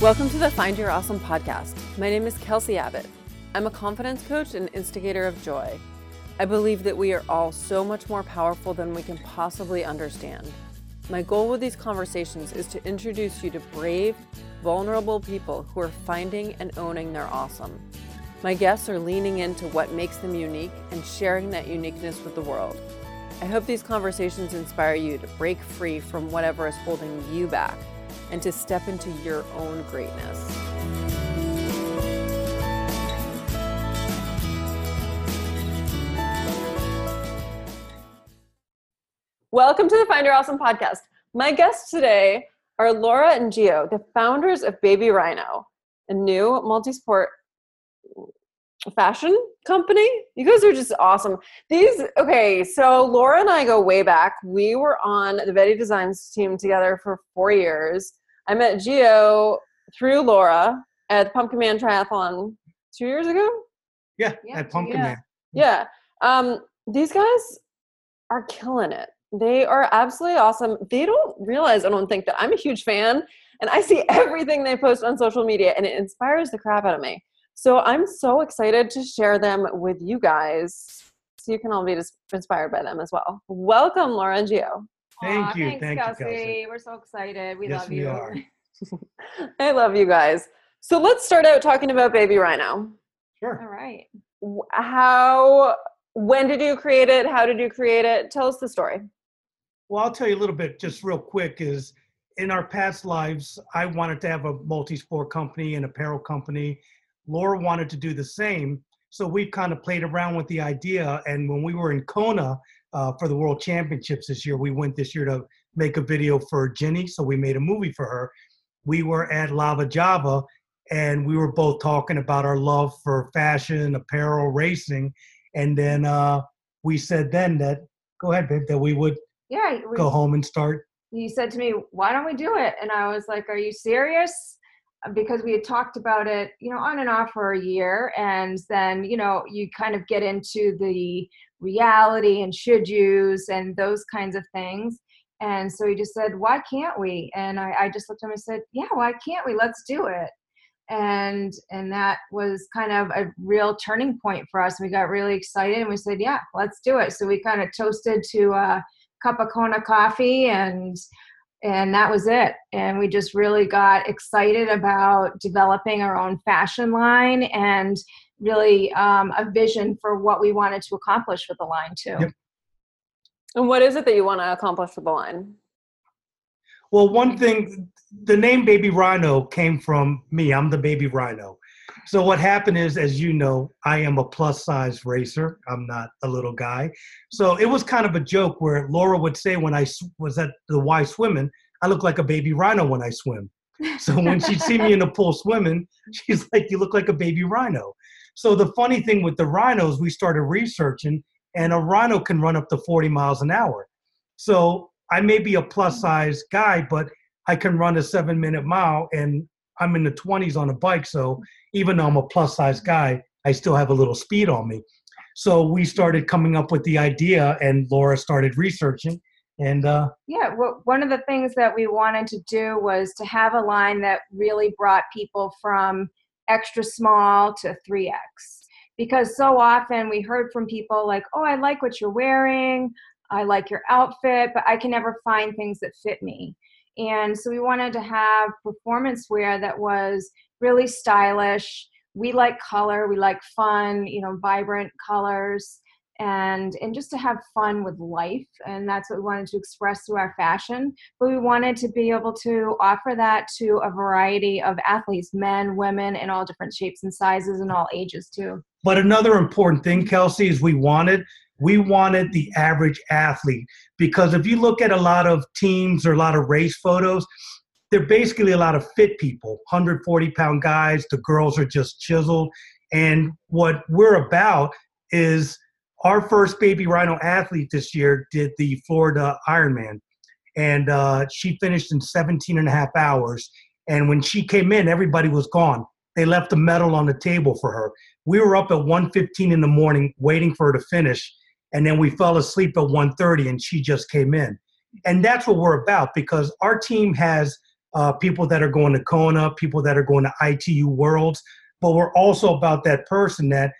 Welcome to the Find Your Awesome podcast. My name is Kelsey Abbott. I'm a confidence coach and instigator of joy. I believe that we are all so much more powerful than we can possibly understand. My goal with these conversations is to introduce you to brave, vulnerable people who are finding and owning their awesome. My guests are leaning into what makes them unique and sharing that uniqueness with the world. I hope these conversations inspire you to break free from whatever is holding you back and to step into your own greatness. Welcome to the Find Your Awesome podcast. My guests today are Laura and Geo, the founders of Baby Rhino, a new multi sport fashion company. You guys are just awesome. These, okay, so Laura and I go way back. We were on the Betty Designs team together for four years. I met Geo through Laura at the Pumpkin Man Triathlon two years ago. Yeah, Yeah, at Pumpkin yeah. Man. Yeah. Um, these guys are killing it. They are absolutely awesome. They don't realize, I don't think, that I'm a huge fan and I see everything they post on social media and it inspires the crap out of me. So I'm so excited to share them with you guys so you can all be inspired by them as well. Welcome, Laura and Geo. Thank Aw, you, Thanks, thank you, Kelsey. Kelsey. We're so excited. We Yes, love we you. are. I love you guys. So let's start out talking about Baby Rhino. Sure. All right. How, when did you create it? How did you create it? Tell us the story. Well, I'll tell you a little bit, just real quick, is in our past lives, I wanted to have a multi-sport company, an apparel company. Laura wanted to do the same. So we kind of played around with the idea. And when we were in Kona uh, for the World Championships this year, we went this year to make a video for Jenny, So we made a movie for her. We were at Lava Java and we were both talking about our love for fashion, apparel, racing. And then uh, we said then that, go ahead, babe, that we would Yeah. we- go home and start. You said to me, "Why don't we do it?" And I was like, "Are you serious?" Because we had talked about it, you know, on and off for a year, and then you know, you kind of get into the reality and should yous and those kinds of things. And so he just said, "Why can't we?" And I, I just looked at him and said, "Yeah, why can't we? Let's do it." and and that was kind of a real turning point for us we got really excited and we said yeah let's do it so we kind of toasted to a cup of kona coffee and and that was it and we just really got excited about developing our own fashion line and really um, a vision for what we wanted to accomplish with the line too Yep. And what is it that you want to accomplish with the line? Well, one thing, the name Baby Rhino came from me. I'm the Baby Rhino. So what happened is, as you know, I am a plus size racer. I'm not a little guy. So it was kind of a joke where Laura would say when I was at the Y swimming, I look like a baby rhino when I swim. So when she'd see me in the pool swimming, she's like, "You look like a baby rhino." So the funny thing with the rhinos, we started researching, and a rhino can run up to 40 miles an hour. So I may be a plus size guy, but I can run a seven minute mile, and I'm in the 20s on a bike. So even though I'm a plus size guy, I still have a little speed on me. So we started coming up with the idea, and Laura started researching, and uh, Yeah, well, one of the things that we wanted to do was to have a line that really brought people from extra small to 3X. Because so often we heard from people like, oh, I like what you're wearing, I like your outfit, but I can never find things that fit me. And so we wanted to have performance wear that was really stylish. We like color, we like fun, you know, vibrant colors and and just to have fun with life and that's what we wanted to express through our fashion but we wanted to be able to offer that to a variety of athletes men women in all different shapes and sizes and all ages too But another important thing, Kelsey, is we wanted we wanted the average athlete because if you look at a lot of teams or a lot of race photos, they're basically a lot of fit people, 140 pound guys. The girls are just chiseled, and what we're about is our first baby rhino athlete this year did the Florida Ironman, and uh, she finished in 17 and a half hours. And when she came in, everybody was gone. They left the medal on the table for her. We were up at 1.15 in the morning waiting for her to finish. And then we fell asleep at 1.30 and she just came in. And that's what we're about because our team has uh, people that are going to Kona, people that are going to ITU Worlds, but we're also about that person that,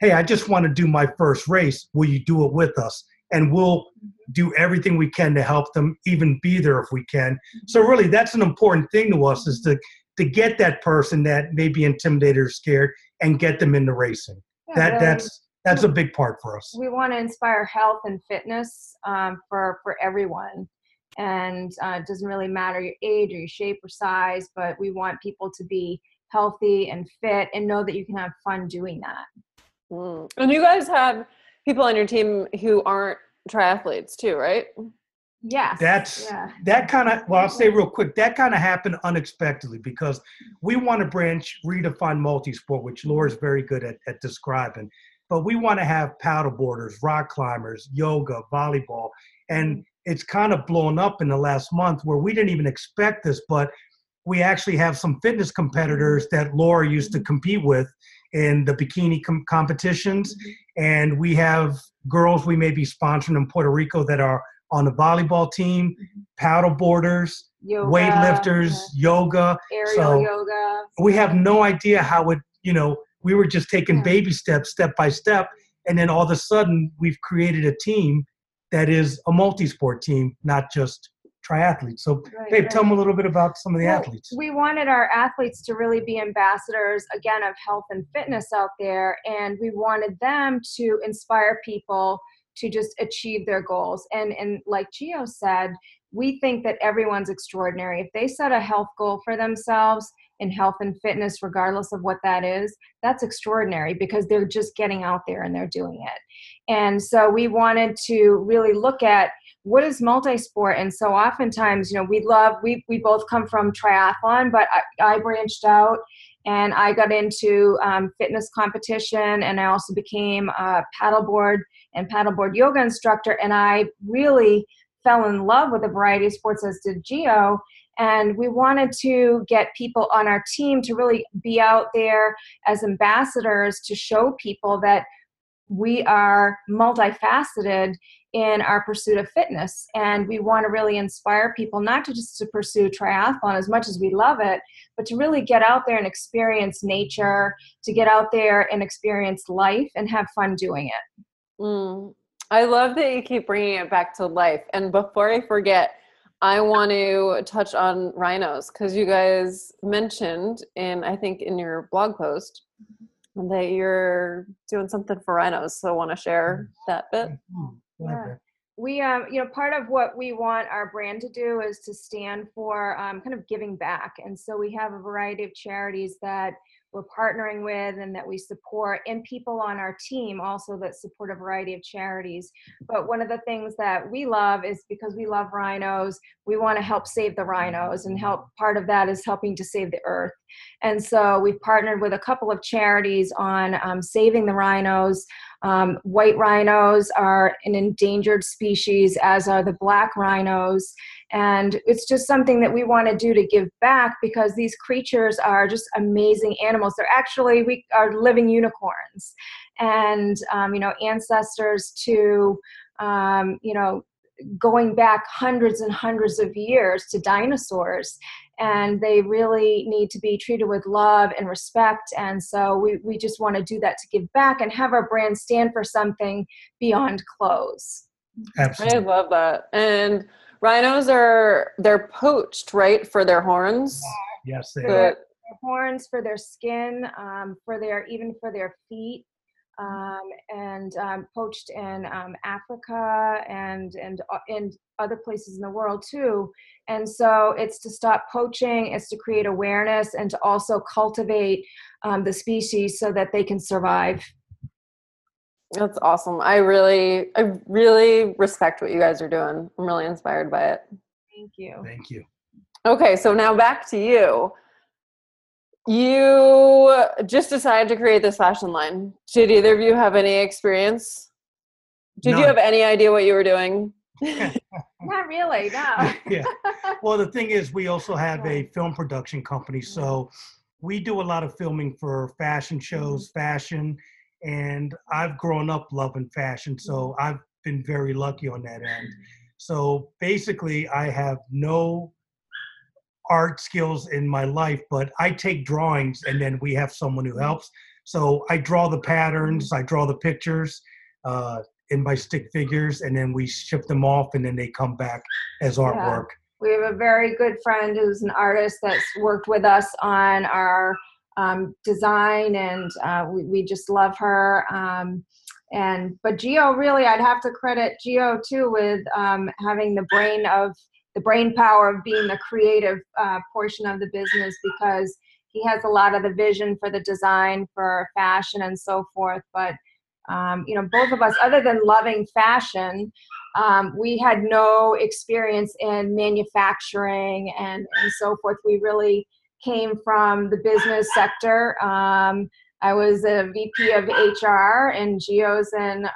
hey, I just want to do my first race. Will you do it with us? And we'll do everything we can to help them even be there if we can. So really, that's an important thing to us is to to get that person that may be intimidated or scared and get them into racing. Yeah, that really. that's that's a big part for us. we want to inspire health and fitness um, for for everyone and uh, it doesn't really matter your age or your shape or size but we want people to be healthy and fit and know that you can have fun doing that Mm. And you guys have people on your team who aren't triathletes too, right? yes That's yeah that kind of well, I'll say real quick. That kind of happened unexpectedly because we want to branch redefine multi-sport, which Laura's very good at, at describing. But we want to have paddle boarders, rock climbers, yoga, volleyball, and it's kind of blown up in the last month where we didn't even expect this, but we actually have some fitness competitors that Laura used to mm-hmm. compete with in the bikini com- competitions, and we have girls we may be sponsoring in Puerto Rico that are on the volleyball team, mm-hmm. paddle boarders, yoga weightlifters, yoga. aerial so- yoga. We have no idea how it, you know, we were just taking Yeah. baby steps, step by step, and then all of a sudden we've created a team that is a multi-sport team, not just triathletes. So, Right, babe, right. tell them a little bit about some of the Well, athletes. We wanted our athletes to really be ambassadors, again, of health and fitness out there. And we wanted them to inspire people to just achieve their goals. And, and like Geo said, we think that everyone's extraordinary. If they set a health goal for themselves in health and fitness, regardless of what that is, that's extraordinary because they're just getting out there and they're doing it. And so we wanted to really look at what is multi-sport? And so oftentimes you know we love we, we both come from triathlon but i, I branched out and i got into um, fitness competition and i also became a paddleboard and paddleboard yoga instructor. And i really fell in love with a variety of sports as did geo and we wanted to get people on our team to really be out there as ambassadors to show people that we are multifaceted in our pursuit of fitness and we want to really inspire people not to just to pursue triathlon as much as we love it but to really get out there and experience nature to get out there and experience life and have fun doing it Mm. I love that you keep bringing it back to life. And before I forget, I want to touch on rhinos because you guys mentioned in I think in your blog post mm-hmm. that you're doing something for rhinos. So I want to share mm-hmm. that bit. Mm-hmm. Yeah. we um you know part of what we want our brand to do is to stand for um, kind of giving back. And so we have a variety of charities that we're partnering with and that we support and people on our team also that support a variety of charities. But one of the things that we love is because we love rhinos we want to help save the rhinos and help part of that is helping to save the earth. And so we've partnered with a couple of charities on um, saving the rhinos um, white rhinos are an endangered species, as are the black rhinos. And it's just something that we want to do to give back because these creatures are just amazing animals. They're actually, we are living unicorns and, um, you know, ancestors to, um, you know, going back hundreds and hundreds of years to dinosaurs and they really need to be treated with love and respect and so we, we just want to do that to give back and have our brand stand for something beyond clothes Absolutely. I love that. And rhinos are they're poached, right, for their horns. Yes, they are. Their horns for their skin um, for their even for their feet um, and um, poached in um, Africa and and uh, in other places in the world too. And so it's to stop poaching, it's to create awareness, and to also cultivate um, the species so that they can survive. that's awesome. I really I really respect what you guys are doing. I'm really inspired by it. Thank you. Thank you. Okay, so now back to you. You just decided to create this fashion line. Did either of you have any experience? Did you have any idea what you were doing? Not really, no. yeah. Well, the thing is, we also have a film production company, mm-hmm. so we do a lot of filming for fashion shows, mm-hmm. fashion, and I've grown up loving fashion, so mm-hmm. I've been very lucky on that end. So basically, I have no art skills in my life, but I take drawings and then we have someone who helps. So I draw the patterns, I draw the pictures uh, in my stick figures, and then we ship them off, and then they come back as artwork. We have a very good friend who's an artist that's worked with us on our um, design, and uh, we, we just love her. Um, and but Geo really, I'd have to credit Geo too with um, having the brain of the brain power of being the creative uh, portion of the business because he has a lot of the vision for the design for fashion and so forth. But um, you know, both of us, other than loving fashion, um, we had no experience in manufacturing and, and so forth. We really came from the business sector. Um, I was a VP of HR and Geos and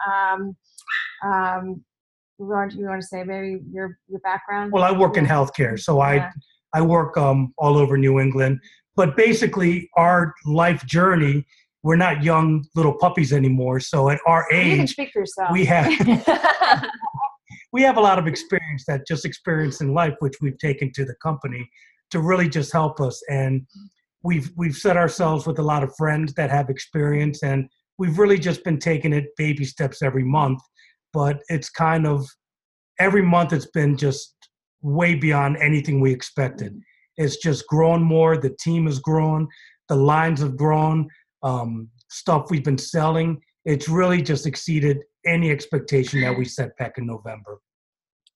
um, you want to say? Maybe your your background. Well, I work in healthcare, so I I work um, all over New England. But basically, our life journey we're not young little puppies anymore. So at our age, you can speak for yourself. we have we have a lot of experience that just experience in life, which we've taken to the company to really just help us. And we've we've set ourselves with a lot of friends that have experience, and we've really just been taking it baby steps every month. But it's kind of every month it's been just way beyond anything we expected. It's just grown more. The team has grown. The lines have grown um, stuff we've been selling. It's really just exceeded any expectation that we set back in November.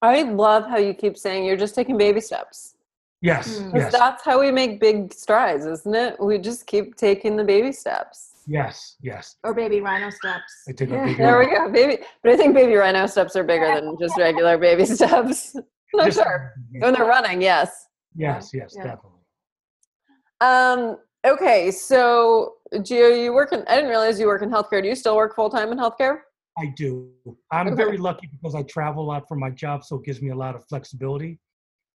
I love how you keep saying you're just taking baby steps. Yes, mm. yes. That's how we make big strides, isn't it? We just keep taking the baby steps. Yes, yes. Or baby rhino steps. I take baby there we go, baby. But I think baby rhino steps are bigger than just regular baby steps. no, just, sure. When they're running, yes. Yes, yes, yeah. definitely. Um, Okay, so Geo, you work in, I didn't realize you work in healthcare. Do you still work full time in healthcare? I do. I'm okay. very lucky because I travel a lot for my job, so it gives me a lot of flexibility.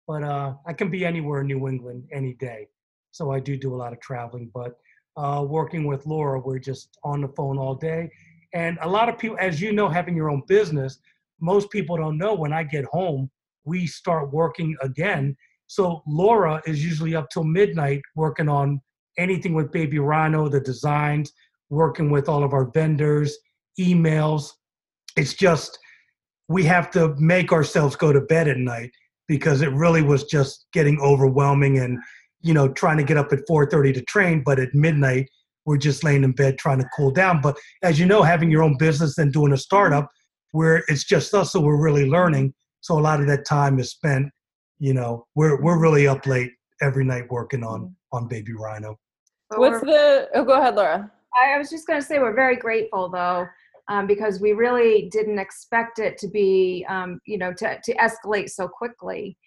But uh, I can be anywhere in New England any day. So I do do a lot of traveling. But uh, working with Laura, we're just on the phone all day. And a lot of people, as you know, having your own business, most people don't know when I get home, we start working again. So Laura is usually up till midnight working on anything with Baby Rhino, the designs, working with all of our vendors, emails. It's just we have to make ourselves go to bed at night because it really was just getting overwhelming and you know trying to get up at 4:30 to train but at midnight we're just laying in bed trying to cool down but as you know having your own business and doing a startup where it's just us so we're really learning so a lot of that time is spent you know we're we're really up late every night working on on baby rhino What's the? Oh, go ahead, Laura. I was just going to say we're very grateful though, um, because we really didn't expect it to be, um, you know, to to escalate so quickly.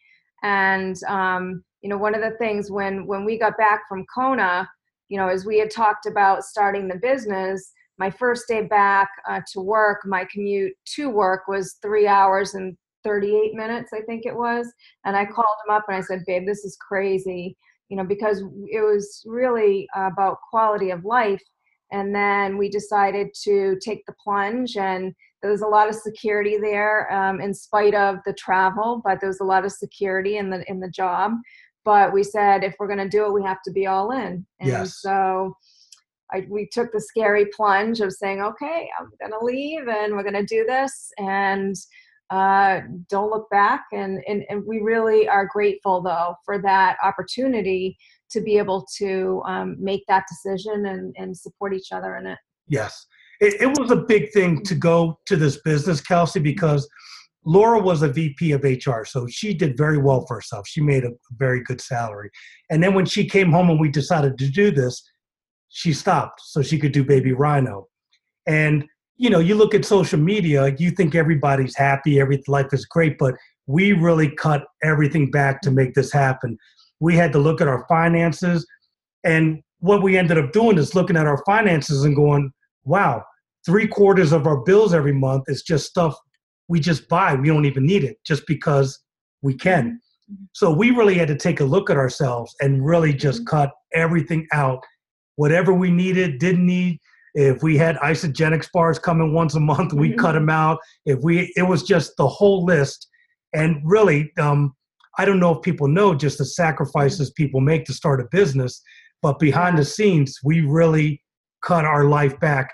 And um, you know, one of the things when when we got back from Kona, you know, as we had talked about starting the business, my first day back uh, to work, my commute to work was three hours and 38 minutes, I think it was. And I called him up and I said, "Babe, this is crazy." you know, because it was really about quality of life. And then we decided to take the plunge, and there was a lot of security there, um, in spite of the travel. But there was a lot of security in the in the job. But we said if we're going to do it, we have to be all in. And yes. so I, we took the scary plunge of saying, okay, I'm going to leave, and we're going to do this, and uh, don't look back. And, and, and we really are grateful, though, for that opportunity to be able to um, make that decision and, and support each other in it. Yes. It, it was a big thing to go to this business, Kelsey, because Laura was a VP of HR, so she did very well for herself. She made a very good salary. And then when she came home and we decided to do this, she stopped so she could do Baby Rhino. And you know, you look at social media, you think everybody's happy, every life is great, but we really cut everything back to make this happen. We had to look at our finances, and what we ended up doing is looking at our finances and going, "Wow, three quarters of our bills every month is just stuff we just buy. We don't even need it, just because we can." So we really had to take a look at ourselves and really just mm-hmm. cut everything out. Whatever we needed, didn't need, if we had Isagenix bars coming once a month, we mm-hmm. cut them out. If we, it was just the whole list. And really, um, I don't know if people know just the sacrifices people make to start a business, but behind the scenes, we really cut our life back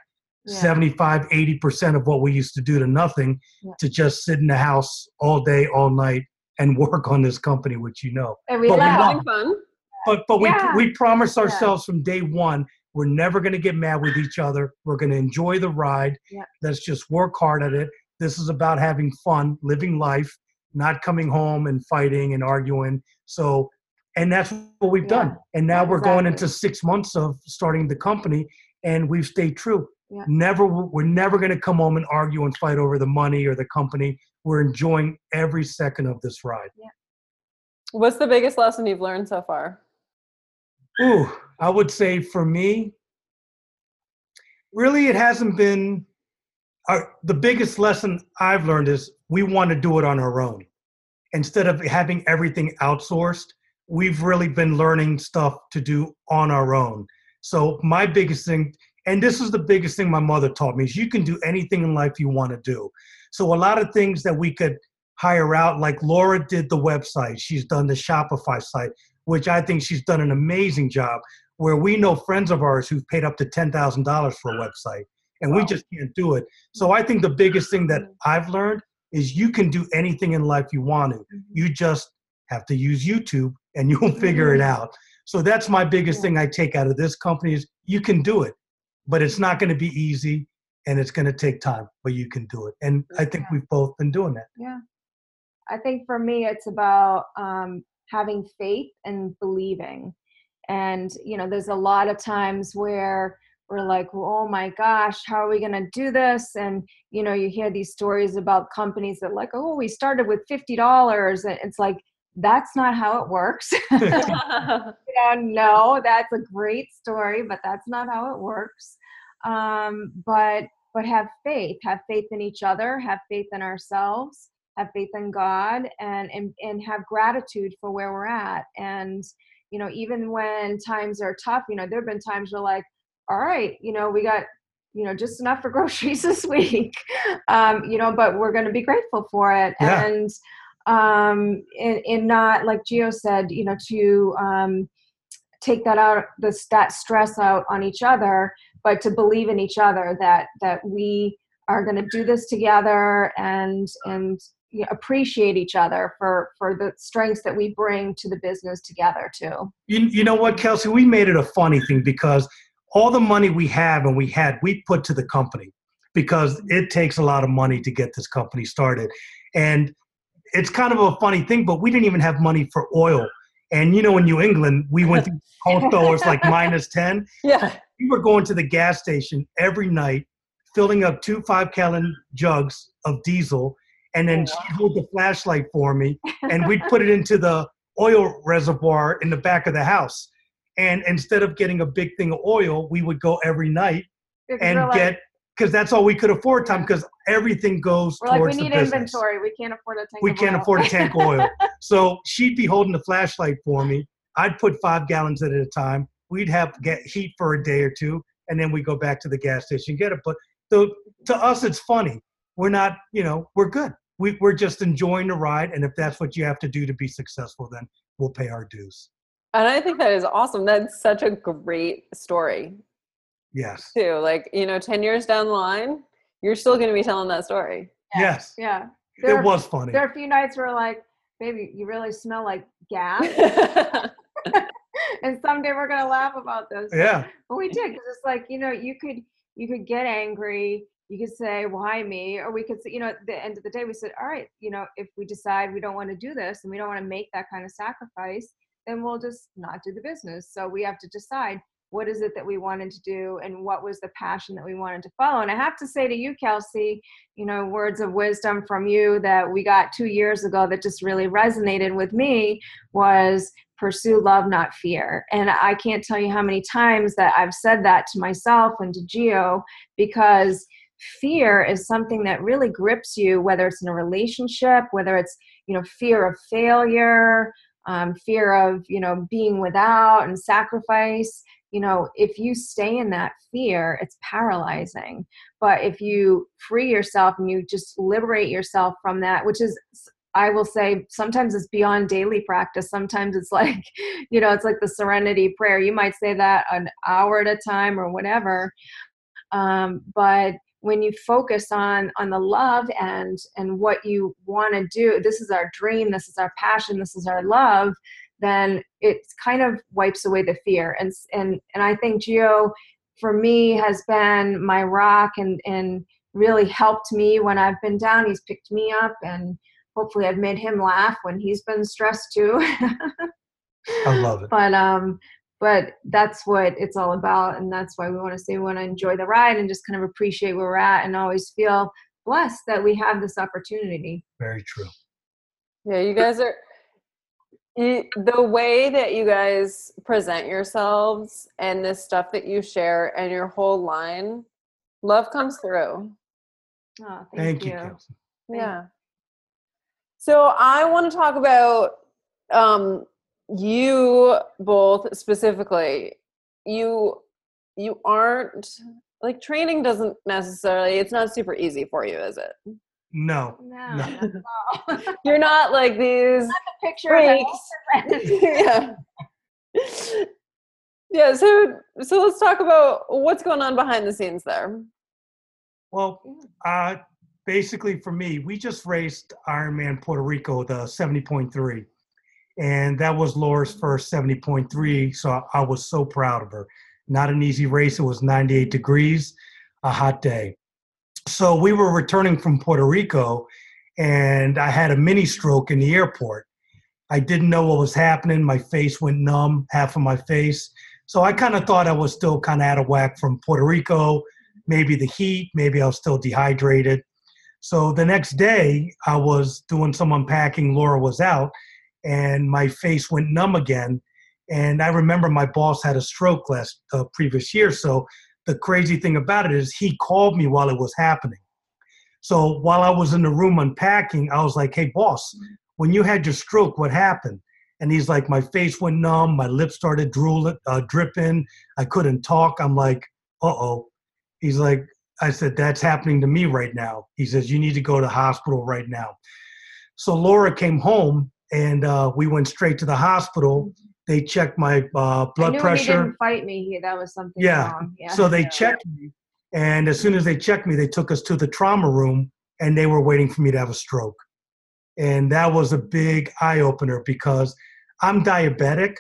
Yeah. 75, 80% of what we used to do to nothing Yeah. to just sit in the house all day, all night and work on this company, which you know. And we But we laugh. Having fun. But but Yeah. we we promised ourselves from day one we're never going to get mad with each other. We're going to enjoy the ride. Yeah. Let's just work hard at it. This is about having fun, living life, not coming home and fighting and arguing. So, and that's what we've done. And now we're going into six months of starting the company, and we've stayed true. Yeah. Never, we're never going to come home and argue and fight over the money or the company. We're enjoying every second of this ride. What's the biggest lesson you've learned so far? Ooh, I would say for me, really, it hasn't been. Uh, the biggest lesson I've learned is we want to do it on our own. Instead of having everything outsourced, we've really been learning stuff to do on our own. So, my biggest thing, and this is the biggest thing my mother taught me, is you can do anything in life you want to do. So, a lot of things that we could hire out, like Laura did the website, she's done the Shopify site which I think she's done an amazing job. Where we know friends of ours who've paid up to ten thousand dollars for a website, and we just can't do it. So I think the biggest thing that mm-hmm. I've learned is you can do anything in life you want to. Mm-hmm. You just have to use YouTube, and you'll figure it mm-hmm. out. So that's my biggest Yeah. thing I take out of this company is you can do it, but it's not going to be easy, and it's going to take time, but you can do it. And I think Yeah. we've both been doing that. Yeah. I think for me, it's about um, having faith and believing. And, you know, there's a lot of times where we're like, oh my gosh, how are we going to do this? And, you know, you hear these stories about companies that, like, oh, we started with $50. And it's like, that's not how it works. you know, no, that's a great story, but that's not how it works. Um, but but have faith, have faith in each other, have faith in ourselves, have faith in God, and and and have gratitude for where we're at. And you know, even when times are tough, you know, there have been times where like, all right, you know, we got you know just enough for groceries this week um you know but we're going to be grateful for it Yeah. and um and, and not like geo said you know to um take that out the that stress out on each other but to believe in each other that that we are going to do this together and and you know, appreciate each other for for the strengths that we bring to the business together too You, you know what, Kelsey? We made it a funny thing because all the money we have and we had, we put to the company because it takes a lot of money to get this company started. And it's kind of a funny thing, but we didn't even have money for oil. And you know, in New England, we went to Coastal, it's like minus 10. yeah. We were going to the gas station every night, filling up two five gallon jugs of diesel. And then Oh, wow. she'd hold the flashlight for me, and we'd put it into the oil reservoir in the back of the house. And instead of getting a big thing of oil, we would go every night and like, get because that's all we could afford time because everything goes we're like we towards need business. inventory we can't afford a tank We of can't oil. afford a tank oil. So she'd be holding the flashlight for me. I'd put five gallons at a time. We'd have get heat for a day or two, and then we go back to the gas station get it. But so to us, it's funny. We're not, you know, we're good. We, we're just enjoying the ride, and if that's what you have to do to be successful, then we'll pay our dues. And I think that is awesome. That's such a great story, Yes. too. Like, you know, 10 years down the line, you're still going to be telling that story. Yes. yeah It There- was funny. there are a few nights where like baby you really smell like gas and someday we're gonna laugh about this Yeah. but we did because it's like you know you could you could get angry you could say why me or we could say you know at the end of the day we said all right you know if we decide we don't want to do this and we don't want to make that kind of sacrifice then we'll just not do the business so we have to decide what is it that we wanted to do and what was the passion that we wanted to follow. And i have to say to you kelsey you know words of wisdom from you that we got two years ago that just really resonated with me was pursue love not fear. And i can't tell you how many times that i've said that to myself and to geo because fear is something that really grips you whether it's in a relationship whether it's you know fear of failure um, fear of you know being without and sacrifice you know if you stay in that fear it's paralyzing but if you free yourself and you just liberate yourself from that which is I will say sometimes it's beyond daily practice. Sometimes it's like, you know, it's like the serenity prayer. You might say that an hour at a time or whatever. Um, but when you focus on on the love and and what you want to do, this is our dream, this is our passion, this is our love, then it kind of wipes away the fear. And and and I think Geo for me has been my rock and and really helped me when I've been down. He's picked me up and hopefully I've made him laugh when he's been stressed too. I love it. But um but that's what it's all about and that's why we want to say we want to enjoy the ride and just kind of appreciate where we're at and always feel blessed that we have this opportunity. Very true. Yeah, you guys are you, the way that you guys present yourselves and this stuff that you share and your whole line, love comes through. Oh, thank, Thank you, you. Kelsey. Yeah. So I want to talk about um, you both specifically. You you aren't like training doesn't necessarily. It's not super easy for you, is it? No. No, No. not. You're not like these. picture of an Freaks. yeah. Yeah. So so let's talk about what's going on behind the scenes there. Well, uh, basically for me, we just raced Ironman Puerto Rico, the 70.3. And that was Laura's first 70.3. So I, I was so proud of her. Not an easy race. It was 98 degrees, a hot day. So we were returning from Puerto Rico and I had a mini stroke in the airport. I didn't know what was happening. My face went numb, half of my face. So I kind of thought I was still kind of out of whack from Puerto Rico, maybe the heat, maybe I was still dehydrated. So the next day, I was doing some unpacking. Laura was out, and my face went numb again. And I remember my boss had a stroke last uh, previous year. So the crazy thing about it is he called me while it was happening. So while I was in the room unpacking, I was like, "Hey, boss, when you had your stroke, what happened?" And he's like, "My face went numb, my lips started drooling, uh, dripping, I couldn't talk." I'm like, "Uh oh." He's like, I said, That's happening to me right now. He says, You need to go to hospital right now. So Laura came home and uh, we went straight to the hospital. They checked my uh, blood knew When he pressure. didn't fight me. That was something Yeah. wrong. Yeah. So they checked me. And as soon as they checked me, they took us to the trauma room and they were waiting for me to have a stroke. And that was a big eye opener because I'm diabetic.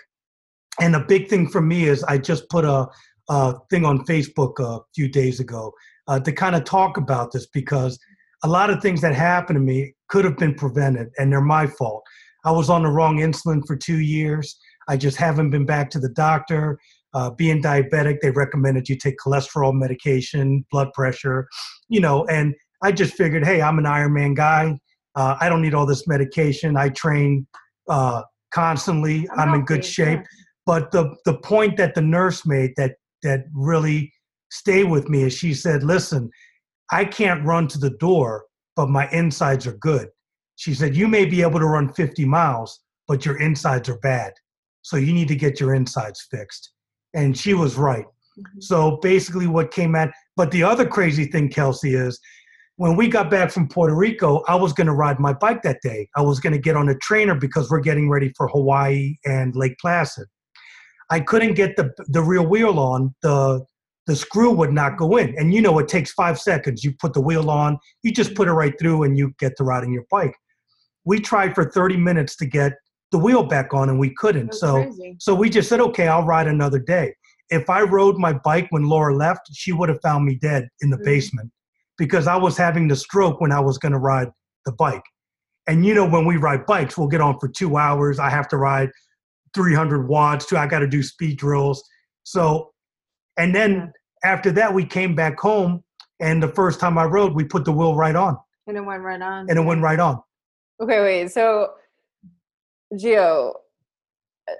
And a big thing for me is I just put a, a thing on Facebook a few days ago uh, to kind of talk about this because a lot of things that happened to me could have been prevented and they're my fault. I was on the wrong insulin for two years. I just haven't been back to the doctor. Uh, being diabetic, they recommended you take cholesterol medication, blood pressure, you know, and I just figured, hey, I'm an Ironman guy. Uh, I don't need all this medication. I train uh, constantly. I'm, in good shape. But the the point that the nurse made that that really stayed with me is she said, "Listen, I can't run to the door, but my insides are good." She said, "You may be able to run 50 miles, but your insides are bad. So you need to get your insides fixed." And she was right. Mhm. So basically, what came at, but the other crazy thing, Kelsey, is when we got back from Puerto Rico, I was going to ride my bike that day. I was going to get on a trainer because we're getting ready for Hawaii and Lake Placid. I couldn't get the the rear wheel on. The the screw would not go in, and you know it takes five seconds. You put the wheel on, you just put it right through, and you get to riding your bike. We tried for 30 minutes to get the wheel back on, and we couldn't. So. crazy. So we just said, okay, I'll ride another day. If I rode my bike when Laura left, she would have found me dead in the Mhm. basement because I was having the stroke when I was going to ride the bike. And you know, when we ride bikes, we'll get on for two hours. I have to ride 300 watts. Too. I got to do speed drills. So, and then after that, we came back home. And the first time I rode, we put the wheel right on, And it went right on. and it went right on. Okay, wait. So, Geo,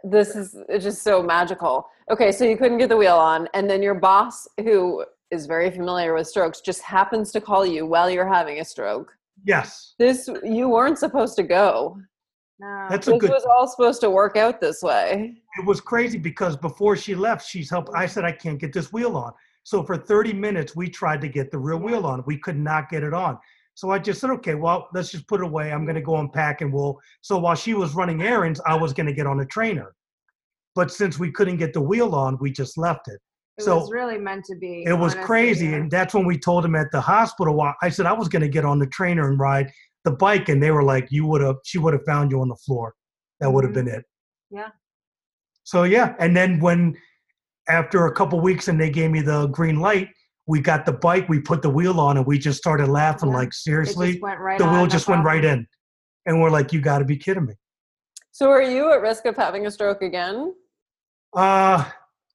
this is just so magical. Okay, so you couldn't get the wheel on, and then your boss, who is very familiar with strokes, just happens to call you while you're having a stroke. Yes, This you weren't supposed to go. No. that's a This good. was all supposed to work out this way. it was crazy because before she left, she's helped. I said, I can't get this wheel on. So for 30 minutes, we tried to get the rear wheel on. We could not get it on. So I just said, okay, well, let's just put it away. I'm going to go unpack and we'll. So while she was running errands, I was going to get on a trainer. But since we couldn't get the wheel on, we just left it. It so was really meant to be. it was honestly, crazy. yeah. And that's when we told him at the hospital. I said I was going to get on the trainer and ride the bike. And they were like, you would have, she would have found you on the floor. That would have Mhm. been it. Yeah. So yeah. And then when, after a couple weeks and they gave me the green light, we got the bike, we put the wheel on and we just started laughing Yeah. like, seriously? just went right the wheel no just went right in. And we're like, you got to be kidding me. So are you at risk of having a stroke again? Uh,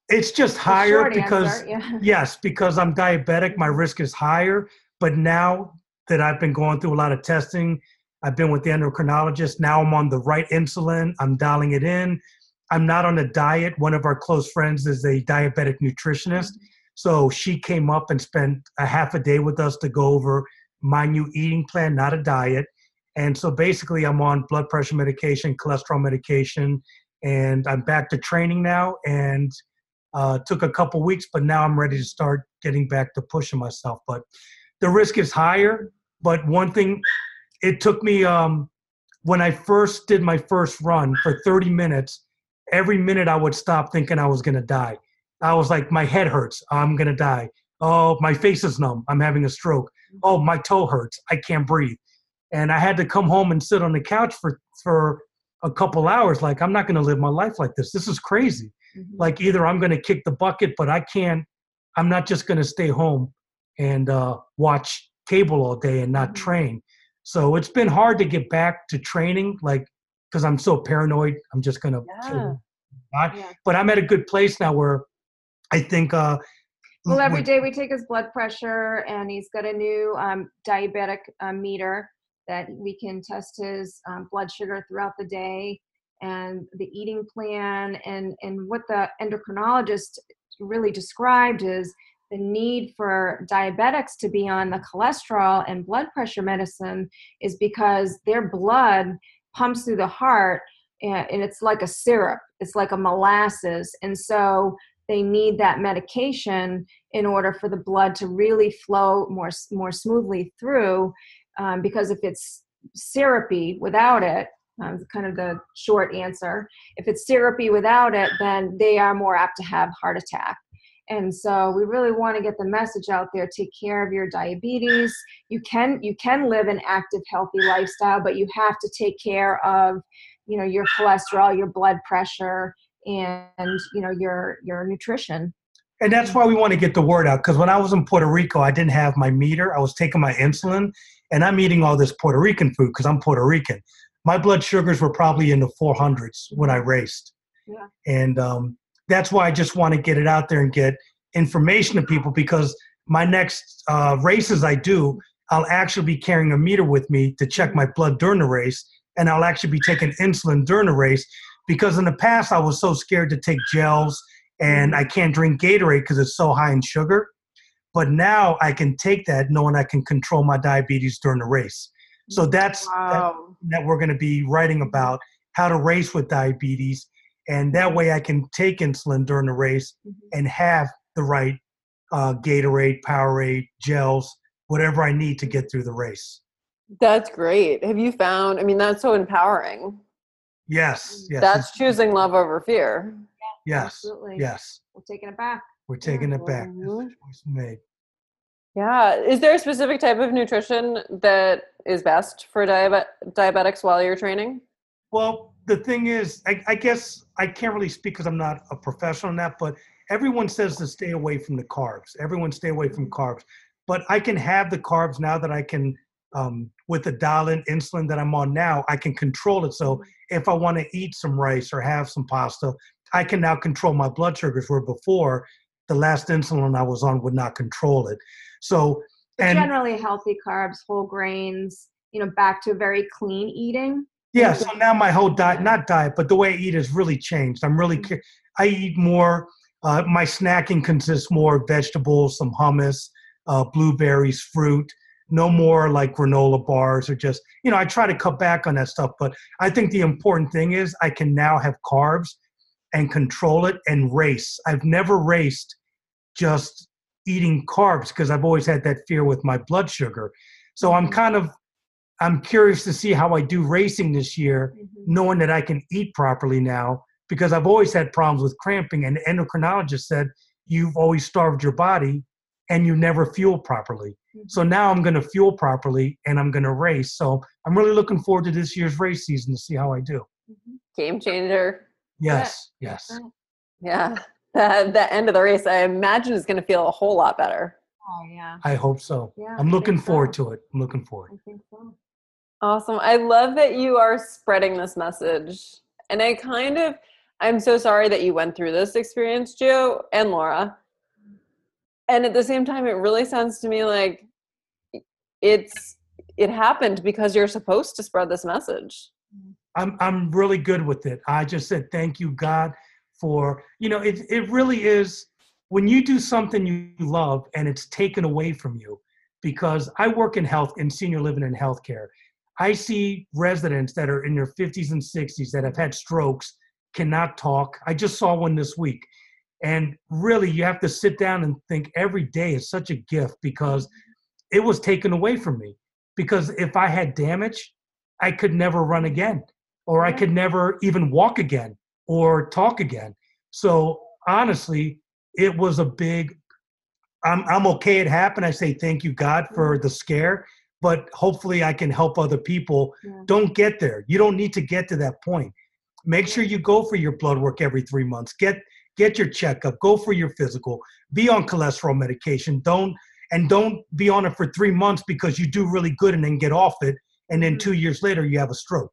it's just The higher because, answer, yeah. yes, because I'm diabetic, my risk is higher. But now that I've been going through a lot of testing, I've been with the endocrinologist. Now I'm on the right insulin, I'm dialing it in. I'm not on a diet. One of our close friends is a diabetic nutritionist. So she came up and spent a half a day with us to go over my new eating plan, not a diet. And so basically, I'm on blood pressure medication, cholesterol medication, and I'm back to training now. And uh, took a couple weeks, but now I'm ready to start getting back to pushing myself. But the risk is higher. But one thing, it took me um, when I first did my first run for 30 minutes. Every minute I would stop thinking I was gonna die. I was like, my head hurts. I'm gonna die. Oh, my face is numb. I'm having a stroke. Oh, my toe hurts. I can't breathe. And I had to come home and sit on the couch for for a couple hours. Like, I'm not gonna live my life like this. This is crazy Mhm. like either I'm going to kick the bucket, but I can't. I'm not just going to stay home and uh, watch cable all day and not Mhm. train. So it's been hard to get back to training, like because I'm so paranoid. I'm just going to. Yeah. But I'm at a good place now where I think. Uh, Well, every day we take his blood pressure, and he's got a new um, diabetic uh, meter that we can test his um, blood sugar throughout the day, and the eating plan, and and what the endocrinologist really described is the need for diabetics to be on the cholesterol and blood pressure medicine is because their blood pumps through the heart and, and it's like a syrup it's like a molasses and so they need that medication in order for the blood to really flow more more smoothly through um, because if it's syrupy without it um, kind of the short answer if it's syrupy without it then they are more apt to have heart attack. And so we really want to get the message out there take care of your diabetes. You can you can live an active healthy lifestyle but you have to take care of you know your cholesterol your blood pressure and you know your your nutrition and that's why we want to get the word out. Because when I was in Puerto Rico, I didn't have my meter. I was taking my insulin, and I'm eating all this Puerto Rican food because I'm Puerto Rican. My blood sugars were probably in the 400s when I raced. Yeah. And um, that's why I just want to get it out there and get information to people because my next uh, races I do, I'll actually be carrying a meter with me to check my blood during the race, and I'll actually be taking insulin during the race because in the past I was so scared to take gels and I can't drink Gatorade because it's so high in sugar. But now I can take that knowing I can control my diabetes during the race. So that's that, wow that we're going to be writing about how to race with diabetes. And that way I can take insulin during the race Mhm. and have the right uh, Gatorade, Powerade, gels, whatever I need to get through the race. That's great. Have you found? I mean, that's so empowering. Yes, yes, that's choosing love over fear. yes, absolutely. yes. we're taking it back We're taking it back. That's Mhm. the choice made. Yeah. Is there a specific type of nutrition that is best for diabe- diabetics while you're training? Well, the thing is, I, I guess I can't really speak because I'm not a professional in that, but everyone says to stay away from the carbs. Everyone stay away from carbs. But I can have the carbs now that I can, um, with the dial-in insulin that I'm on now, I can control it. So if I want to eat some rice or have some pasta, I can now control my blood sugars. Where before, the last insulin I was on would not control it. So, and generally healthy carbs whole grains you know back to very clean eating Yeah, so now my whole diet, not diet, but the way I eat has really changed. I'm really, Mm-hmm. I eat more, uh, my snacking consists more vegetables, some hummus, uh, blueberries, fruit, no more like granola bars or just, you know, I try to cut back on that stuff. But I think the important thing is I can now have carbs and control it and race. I've never raced just eating carbs because I've always had that fear with my blood sugar. So I'm kind of I'm curious to see how I do racing this year, Mhm. knowing that I can eat properly now because I've always had problems with cramping. And the endocrinologist said you've always starved your body and you never fuel properly. So now I'm going to fuel properly and I'm going to race. So I'm really looking forward to this year's race season to see how I do. Mhm. Game changer. Yes, yes. Yeah. The, the end of the race, I imagine, is going to feel a whole lot better. Oh yeah, I hope so. Yeah, I'm looking forward so. to it. I'm looking forward. I think so. Awesome. I love that you are spreading this message. And I kind of, I'm so sorry that you went through this experience, Joe and Laura. And at the same time, it really sounds to me like it's, it happened because you're supposed to spread this message. I'm I'm really good with it. I just said thank you God for you know it it really is when you do something you love and it's taken away from you because I work in health in senior living and healthcare. I see residents that are in their 50s and 60s that have had strokes cannot talk. I just saw one this week. And really you have to sit down and think every day is such a gift because it was taken away from me because if I had damage I could never run again or I could never even walk again or talk again. So honestly, it was a big. I'm I'm okay. It happened. I say thank you God for the scare, but hopefully I can help other people. Yeah. Don't get there. You don't need to get to that point. Make sure you go for your blood work every three months. Get get your checkup. Go for your physical. Be on cholesterol medication. Don't and don't be on it for three months because you do really good and then get off it and then Mhm. two years later you have a stroke.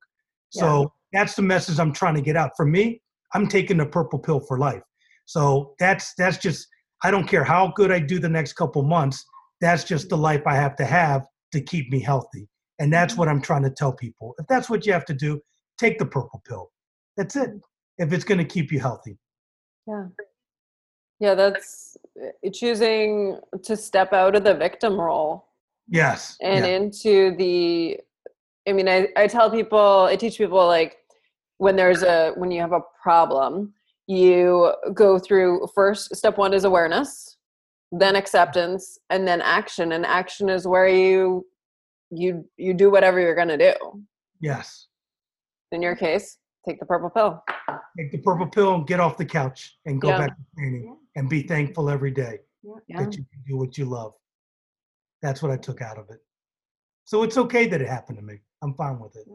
So that's the message I'm trying to get out. For me, I'm taking the purple pill for life. So that's that's just I don't care how good I do the next couple months. That's just the life I have to have to keep me healthy. And that's what I'm trying to tell people. If that's what you have to do, take the purple pill. That's it. If it's going to keep you healthy. Yeah. Yeah, that's uh, choosing to step out of the victim role Yes. and yeah. into the i mean I, I tell people i teach people like when there's a when you have a problem you go through first step one is awareness then acceptance and then action and action is where you you you do whatever you're going to do Yes. in your case take the purple pill Take the purple pill and get off the couch and go Yeah. back to training Yeah. and be thankful every day. yeah that you can do what you love. That's what I took out of it. So it's okay that it happened to me. I'm fine with it.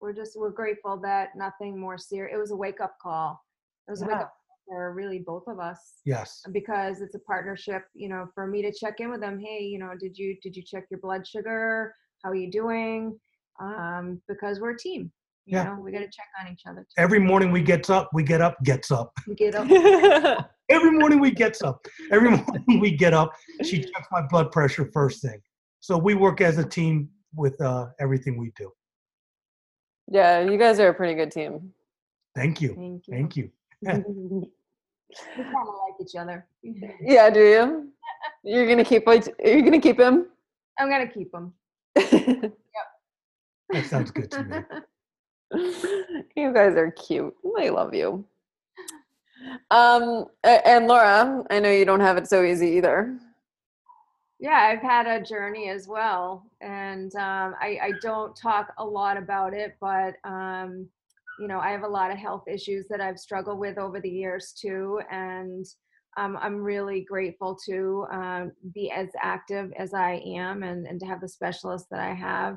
We're just we're grateful that nothing more serious. It was a wake up call. It was a wake up for really both of us Yes. because it's a partnership. You know, for me to check in with them. Hey, you know, did you did you check your blood sugar? How are you doing? Um, because we're a team. You Yeah. know, we got to check on each other. Too. Every morning we gets up, we get up, gets up. We get up. Every morning we gets up. Every morning we get up. She checks my blood pressure first thing. So we work as a team with uh, everything we do. yeah you guys are a pretty good team Thank you. Thank you. Thank you. We kind of like each other. yeah do you you're gonna keep it you're gonna keep him I'm gonna keep them. That sounds good to me. You guys are cute. I love you. Um, and Laura, I know you don't have it so easy either. yeah i've had a journey as well and um, I, I don't talk a lot about it but um, you know i have a lot of health issues that i've struggled with over the years too and um, i'm really grateful to um, be as active as i am and, and to have the specialists that i have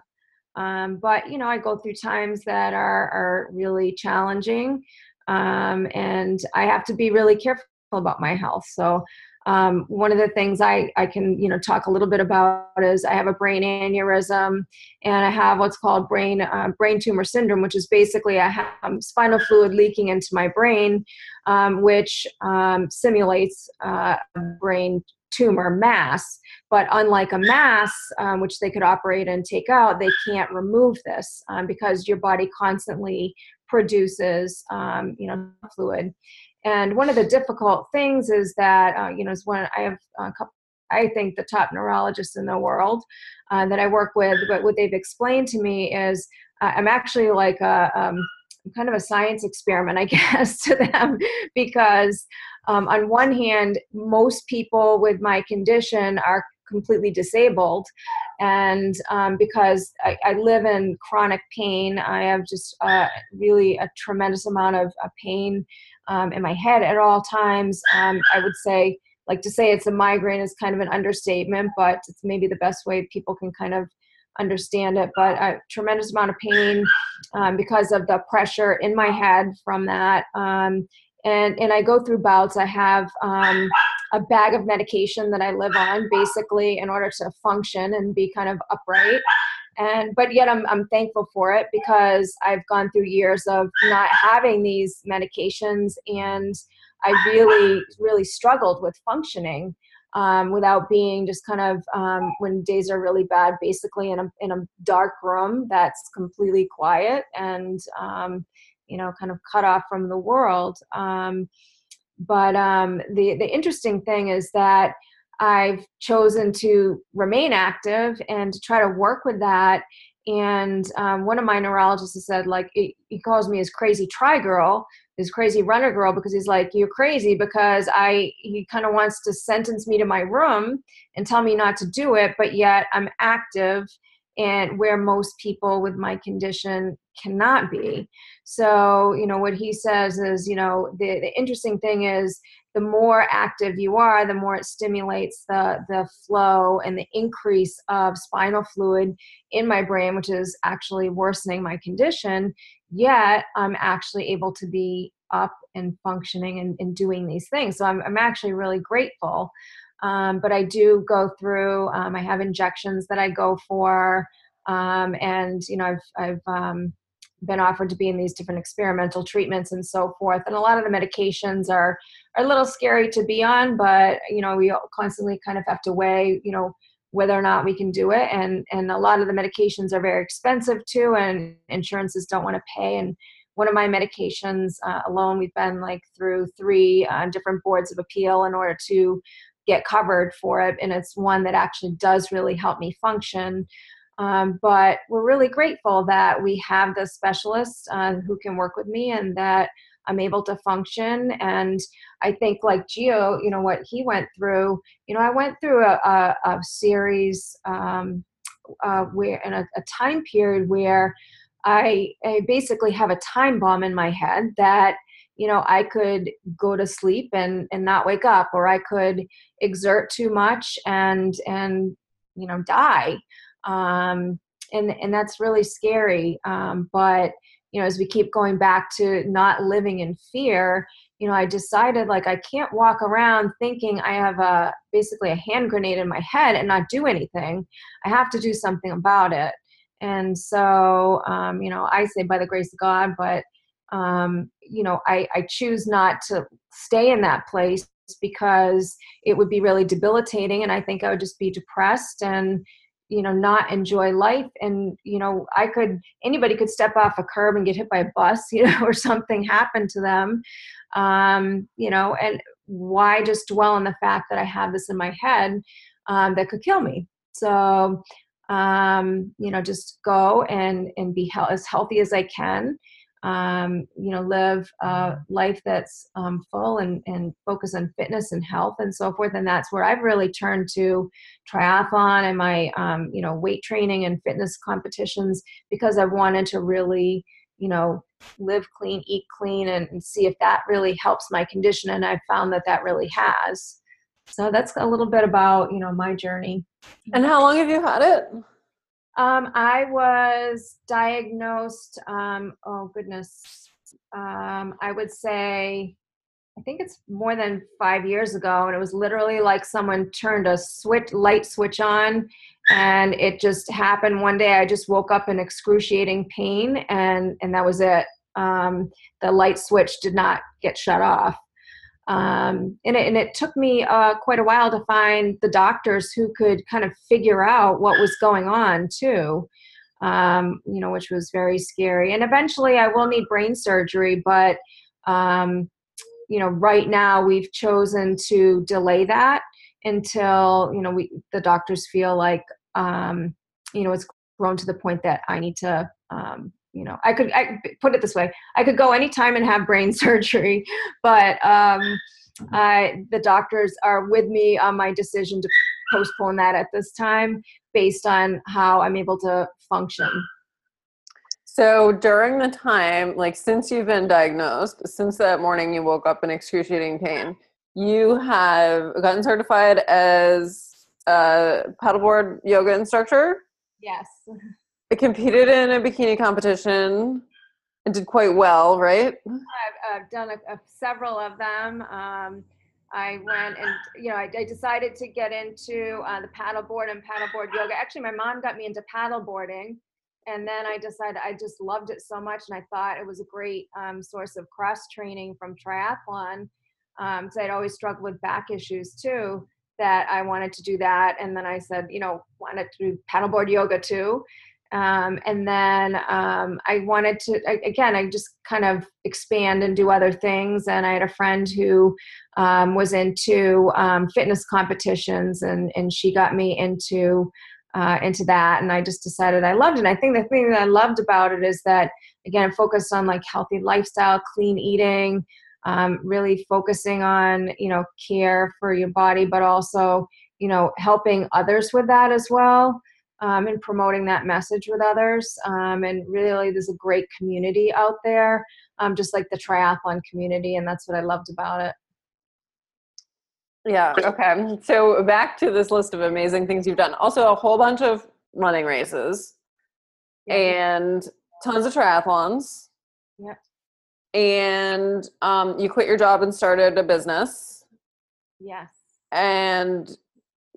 um, but you know i go through times that are, are really challenging um, and i have to be really careful about my health. So um, one of the things I, I can you know talk a little bit about is I have a brain aneurysm and I have what's called brain uh, brain tumor syndrome, which is basically I have um, spinal fluid leaking into my brain, um, which um, simulates uh, brain tumor mass. But unlike a mass, um, which they could operate and take out, they can't remove this um, because your body constantly produces um, you know fluid. And one of the difficult things is that, uh, you know, is when I have a couple, I think the top neurologists in the world uh, that I work with, but what they've explained to me is uh, I'm actually like a, um, kind of a science experiment, I guess, to them because um, on one hand, most people with my condition are completely disabled and um, because I, I, live in chronic pain, I have just uh, really a tremendous amount of uh, pain um, in my head at all times. Um, I would say, like to say it's a migraine is kind of an understatement, but it's maybe the best way people can kind of understand it. But a tremendous amount of pain um, because of the pressure in my head from that. Um, and and I go through bouts. I have um, a bag of medication that I live on, basically, in order to function and be kind of upright and but yet I'm, I'm thankful for it because i've gone through years of not having these medications and i really really struggled with functioning um, without being just kind of um, when days are really bad basically in a, in a dark room that's completely quiet and um, you know kind of cut off from the world um, but um, the the interesting thing is that I've chosen to remain active and to try to work with that. And um, one of my neurologists has said, like, he, he calls me his crazy tri girl, his crazy runner girl, because he's like, you're crazy because I, he kind of wants to sentence me to my room and tell me not to do it, but yet I'm active and where most people with my condition cannot be. So, you know, what he says is, you know, the, the interesting thing is the more active you are, the more it stimulates the, the flow and the increase of spinal fluid in my brain, which is actually worsening my condition. Yet I'm actually able to be up and functioning and, and doing these things. So I'm, I'm actually really grateful. Um, but I do go through, um, I have injections that I go for. Um, and, you know, I've, I've, um, been offered to be in these different experimental treatments and so forth. And a lot of the medications are are a little scary to be on, but you know we constantly kind of have to weigh you know whether or not we can do it. And and a lot of the medications are very expensive too, and insurances don't want to pay. And one of my medications uh, alone, we've been like through three uh, different boards of appeal in order to get covered for it, and it's one that actually does really help me function. Um, but we're really grateful that we have the specialists uh, who can work with me and that I'm able to function. And I think, like Geo, you know, what he went through, you know, I went through a, a, a series um, uh, where in a, a, time period where I, I basically have a time bomb in my head that you know i could go to sleep and and not wake up or i could exert too much and and you know die um, and and that's really scary. Um, but you know, as we keep going back to not living in fear, you know, I decided like I can't walk around thinking I have a basically a hand grenade in my head and not do anything. I have to do something about it. And so, um, you know, I say by the grace of God, but um, you know, I, I choose not to stay in that place because it would be really debilitating, and I think I would just be depressed and you know not enjoy life. And you know i could anybody could step off a curb and get hit by a bus you know or something happen to them. Um you know and why just dwell on the fact that i have this in my head um, that could kill me? So um you know just go and and be he- as healthy as i can um, you know, live a life that's um, full and, and focus on fitness and health and so forth. And that's where I've really turned to triathlon and my, um, you know, weight training and fitness competitions because I've wanted to really, you know, live clean, eat clean, and, and see if that really helps my condition. And I've found that that really has. So that's a little bit about, you know, my journey. And how long have you had it? Um, I was diagnosed, um, oh goodness, um, I would say, I think it's more than five years ago. And it was literally like someone turned a switch, light switch on, and it just happened one day. I just woke up in excruciating pain, and, and that was it. Um, the light switch did not get shut off. Um, and, it, and it took me uh, quite a while to find the doctors who could kind of figure out what was going on too um, you know which was very scary. And eventually i will need brain surgery but um, you know right now we've chosen to delay that until you know we the doctors feel like um, you know it's grown to the point that i need to um, you know i could I, put it this way i could go anytime and have brain surgery but um, I, the doctors are with me on my decision to postpone that at this time based on how I'm able to function. So during the time, like since you've been diagnosed, since that morning you woke up in excruciating pain, you have gotten certified as a paddleboard yoga instructor. Yes. I competed in a bikini competition and did quite well, right? I've, I've done a, a, several of them. Um, I went and you know I, I decided to get into uh, the paddleboard and paddleboard yoga. Actually, my mom got me into paddleboarding, and then I decided I just loved it so much, and I thought it was a great um, source of cross training from triathlon. Um, so I'd always struggled with back issues too. That I wanted to do that, and then I said, you know, wanted to do paddleboard yoga too. Um, and then um, I wanted to, again, I just kind of expand and do other things. And I had a friend who um, was into um, fitness competitions, and, and she got me into uh, into that. And I just decided I loved it. And I think the thing that I loved about it is that, again, focused on like healthy lifestyle, clean eating, um, really focusing on, you know, care for your body, but also, you know, helping others with that as well um, and promoting that message with others. Um, and really, there's a great community out there, um, just like the triathlon community, and that's what I loved about it. Yeah. Okay. So back to this list of amazing things you've done. Also, a whole bunch of running races, yeah. and tons of triathlons. Yeah. And um, you quit your job and started a business. Yes. And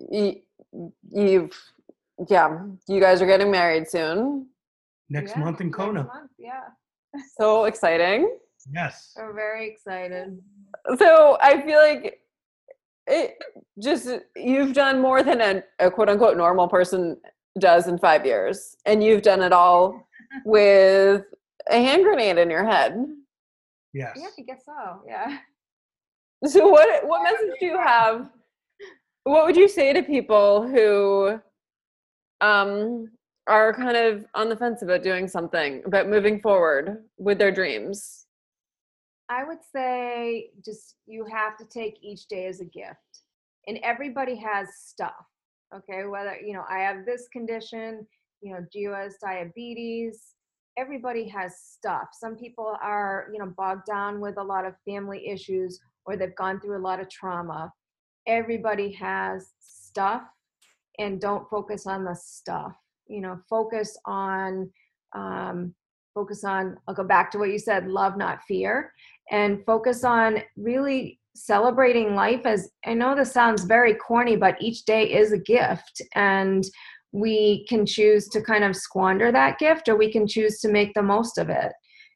you, you've yeah, you guys are getting married soon. Next yeah, month in Kona. Month, yeah. So exciting. Yes. We're very excited. So I feel like it just you've done more than a, a quote unquote normal person does in five years. And you've done it all with a hand grenade in your head. Yes. Yeah, I guess so. Yeah. So what what message do you have? What would you say to people who um, are kind of on the fence about doing something, about moving forward with their dreams? I would say just you have to take each day as a gift. And everybody has stuff. Okay, whether you know, I have this condition, you know, Geo diabetes. Everybody has stuff. Some people are, you know, bogged down with a lot of family issues or they've gone through a lot of trauma. Everybody has stuff and don't focus on the stuff you know focus on um, focus on i'll go back to what you said love not fear and focus on really celebrating life as i know this sounds very corny but each day is a gift and we can choose to kind of squander that gift or we can choose to make the most of it.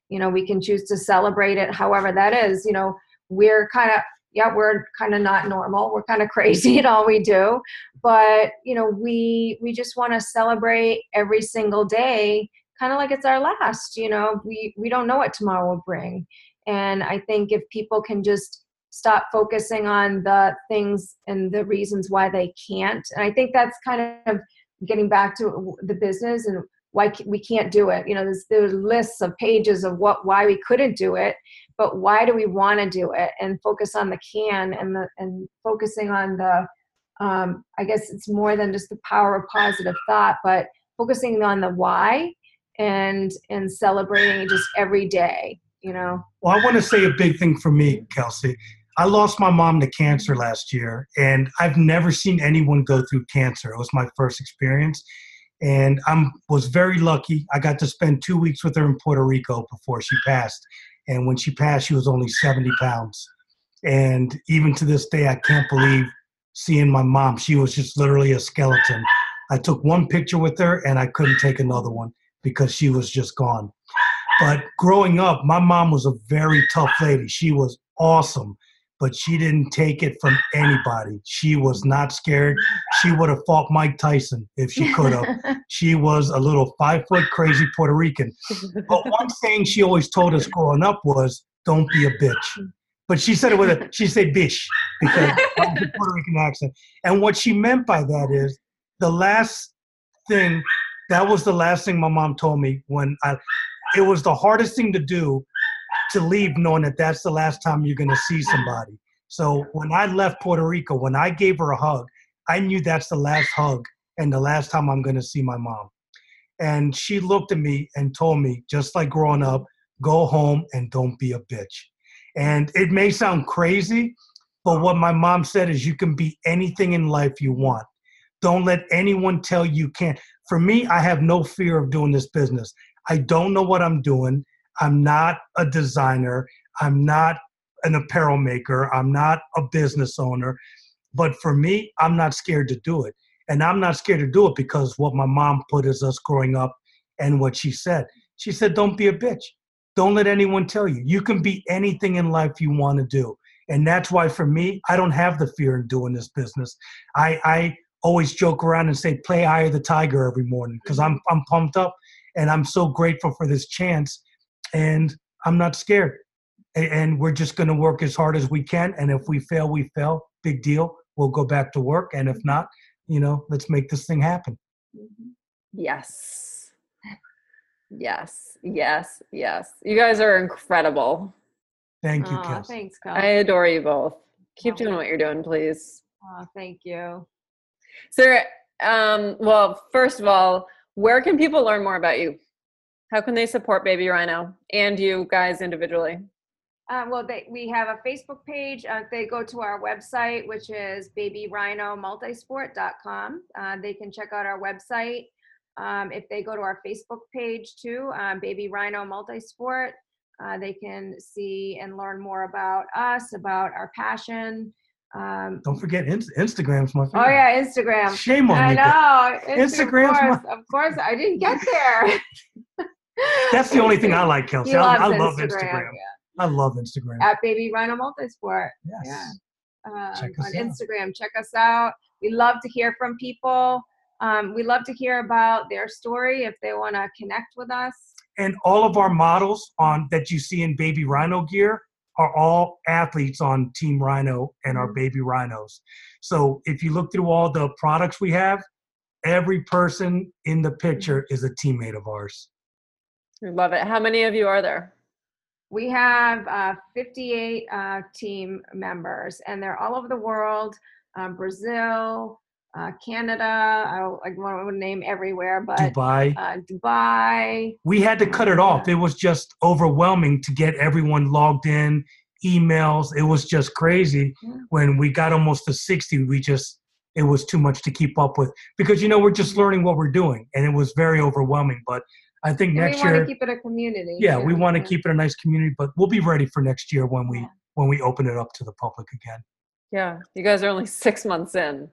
You know we can choose to celebrate it however that is you know we're kind of yeah, we're kind of not normal. We're kind of crazy at all we do, but you know, we we just want to celebrate every single day, kind of like it's our last. You know, we we don't know what tomorrow will bring, and I think if people can just stop focusing on the things and the reasons why they can't, and I think that's kind of getting back to the business and why we can't do it. You know, there's there's lists of pages of what why we couldn't do it, but why do we want to do it and focus on the can and the and focusing on the um, i guess it's more than just the power of positive thought but focusing on the why and and celebrating just every day you know? Well i want to say a big thing for me kelsey. I lost my mom to cancer last year and i've never seen anyone go through cancer. It was my first experience and i was very lucky. I got to spend two weeks with her in puerto rico before she passed and when she passed, she was only 70 pounds. And even to this day, I can't believe seeing my mom. She was just literally a skeleton. I took one picture with her and I couldn't take another one because she was just gone. But growing up, my mom was a very tough lady. She was awesome but she didn't take it from anybody. She was not scared. She would have fought Mike Tyson if she could have. she was a little five foot crazy Puerto Rican. But one thing she always told us growing up was, "Don't be a bitch." But she said it with a she said "bish" because of the Puerto Rican accent. And what she meant by that is the last thing. That was the last thing my mom told me when I. It was the hardest thing to do to leave knowing that that's the last time you're going to see somebody. So when I left Puerto Rico, when I gave her a hug, I knew that's the last hug and the last time I'm going to see my mom. And she looked at me and told me, just like growing up, go home and don't be a bitch. And it may sound crazy, but what my mom said is you can be anything in life you want. Don't let anyone tell you can't. For me, I have no fear of doing this business. I don't know what I'm doing. I'm not a designer. I'm not an apparel maker. I'm not a business owner. But for me, I'm not scared to do it. And I'm not scared to do it because what my mom put as us growing up and what she said. She said, Don't be a bitch. Don't let anyone tell you. You can be anything in life you want to do. And that's why for me, I don't have the fear in doing this business. I, I always joke around and say, play of the Tiger every morning because I'm, I'm pumped up and I'm so grateful for this chance. And I'm not scared. And, and we're just going to work as hard as we can. And if we fail, we fail. Big deal. We'll go back to work. And if not, you know, let's make this thing happen. Mm-hmm. Yes. Yes. Yes. Yes. You guys are incredible. Thank you, Kelsey. Thanks, Kelsey. I adore you both. Keep doing what you're doing, please. Oh, thank you. So, um, well, first of all, where can people learn more about you? How can they support Baby Rhino and you guys individually? Uh, well, they, we have a Facebook page. Uh, they go to our website, which is babyrhinomultisport.com. Uh, they can check out our website. Um, if they go to our Facebook page too, um, Baby Rhino Multisport, uh, they can see and learn more about us, about our passion. Um, Don't forget Instagram's my favorite. Oh yeah, Instagram. Shame on I you. I know. Instagram's of course, my... of course, I didn't get there. That's the only thing I like, Kelsey. I, I, love Instagram. Yeah. I love Instagram. At Baby Rhino Multisport. Yes. Yeah. Um, on out. Instagram. Check us out. We love to hear from people. Um, we love to hear about their story if they want to connect with us. And all of our models on that you see in Baby Rhino gear are all athletes on Team Rhino and our mm-hmm. Baby Rhinos. So if you look through all the products we have, every person in the picture is a teammate of ours. We love it. How many of you are there? We have uh, 58 uh, team members, and they're all over the world um, Brazil, uh, Canada. I, I want to name everywhere, but Dubai. Uh, Dubai. We had to cut it off. It was just overwhelming to get everyone logged in, emails. It was just crazy. Yeah. When we got almost to 60, we just it was too much to keep up with because you know we're just learning what we're doing, and it was very overwhelming. But I think and next we year want to keep it a community. Yeah, we want to yeah. keep it a nice community, but we'll be ready for next year when we yeah. when we open it up to the public again. Yeah, you guys are only six months in.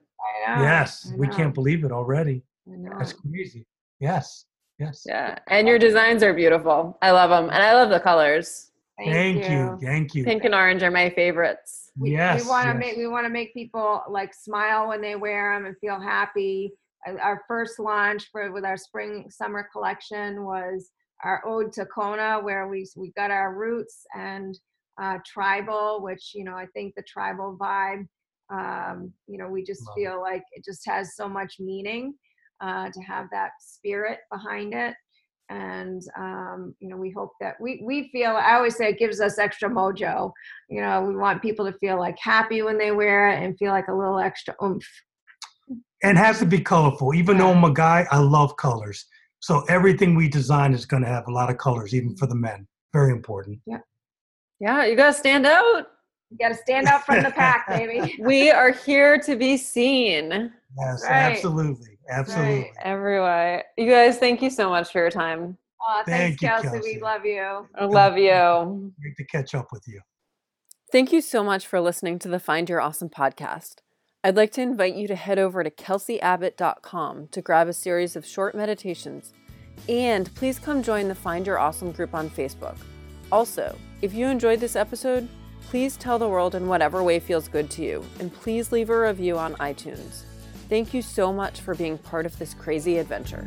Yes, we can't believe it already. That's crazy. Yes, yes. Yeah, and your designs are beautiful. I love them, and I love the colors. Thank, Thank you. you. Thank you. Pink and orange are my favorites. We, yes. We want to yes. make we want to make people like smile when they wear them and feel happy. Our first launch for with our spring summer collection was our ode to Kona, where we we got our roots and uh, tribal, which you know I think the tribal vibe. Um, you know, we just Love feel it. like it just has so much meaning uh, to have that spirit behind it. And um, you know, we hope that we we feel. I always say it gives us extra mojo. You know, we want people to feel like happy when they wear it and feel like a little extra oomph. And has to be colorful. Even though I'm a guy, I love colors. So everything we design is going to have a lot of colors, even for the men. Very important. Yeah. Yeah, you got to stand out. You got to stand out from the pack, baby. we are here to be seen. Yes, right. absolutely. Absolutely. Right. Everywhere. You guys, thank you so much for your time. Oh, thanks, thank you, Kelsey. Kelsey. We love you. I love you. Great to catch up with you. Thank you so much for listening to the Find Your Awesome podcast. I'd like to invite you to head over to kelseyabbott.com to grab a series of short meditations. And please come join the Find Your Awesome group on Facebook. Also, if you enjoyed this episode, please tell the world in whatever way feels good to you, and please leave a review on iTunes. Thank you so much for being part of this crazy adventure.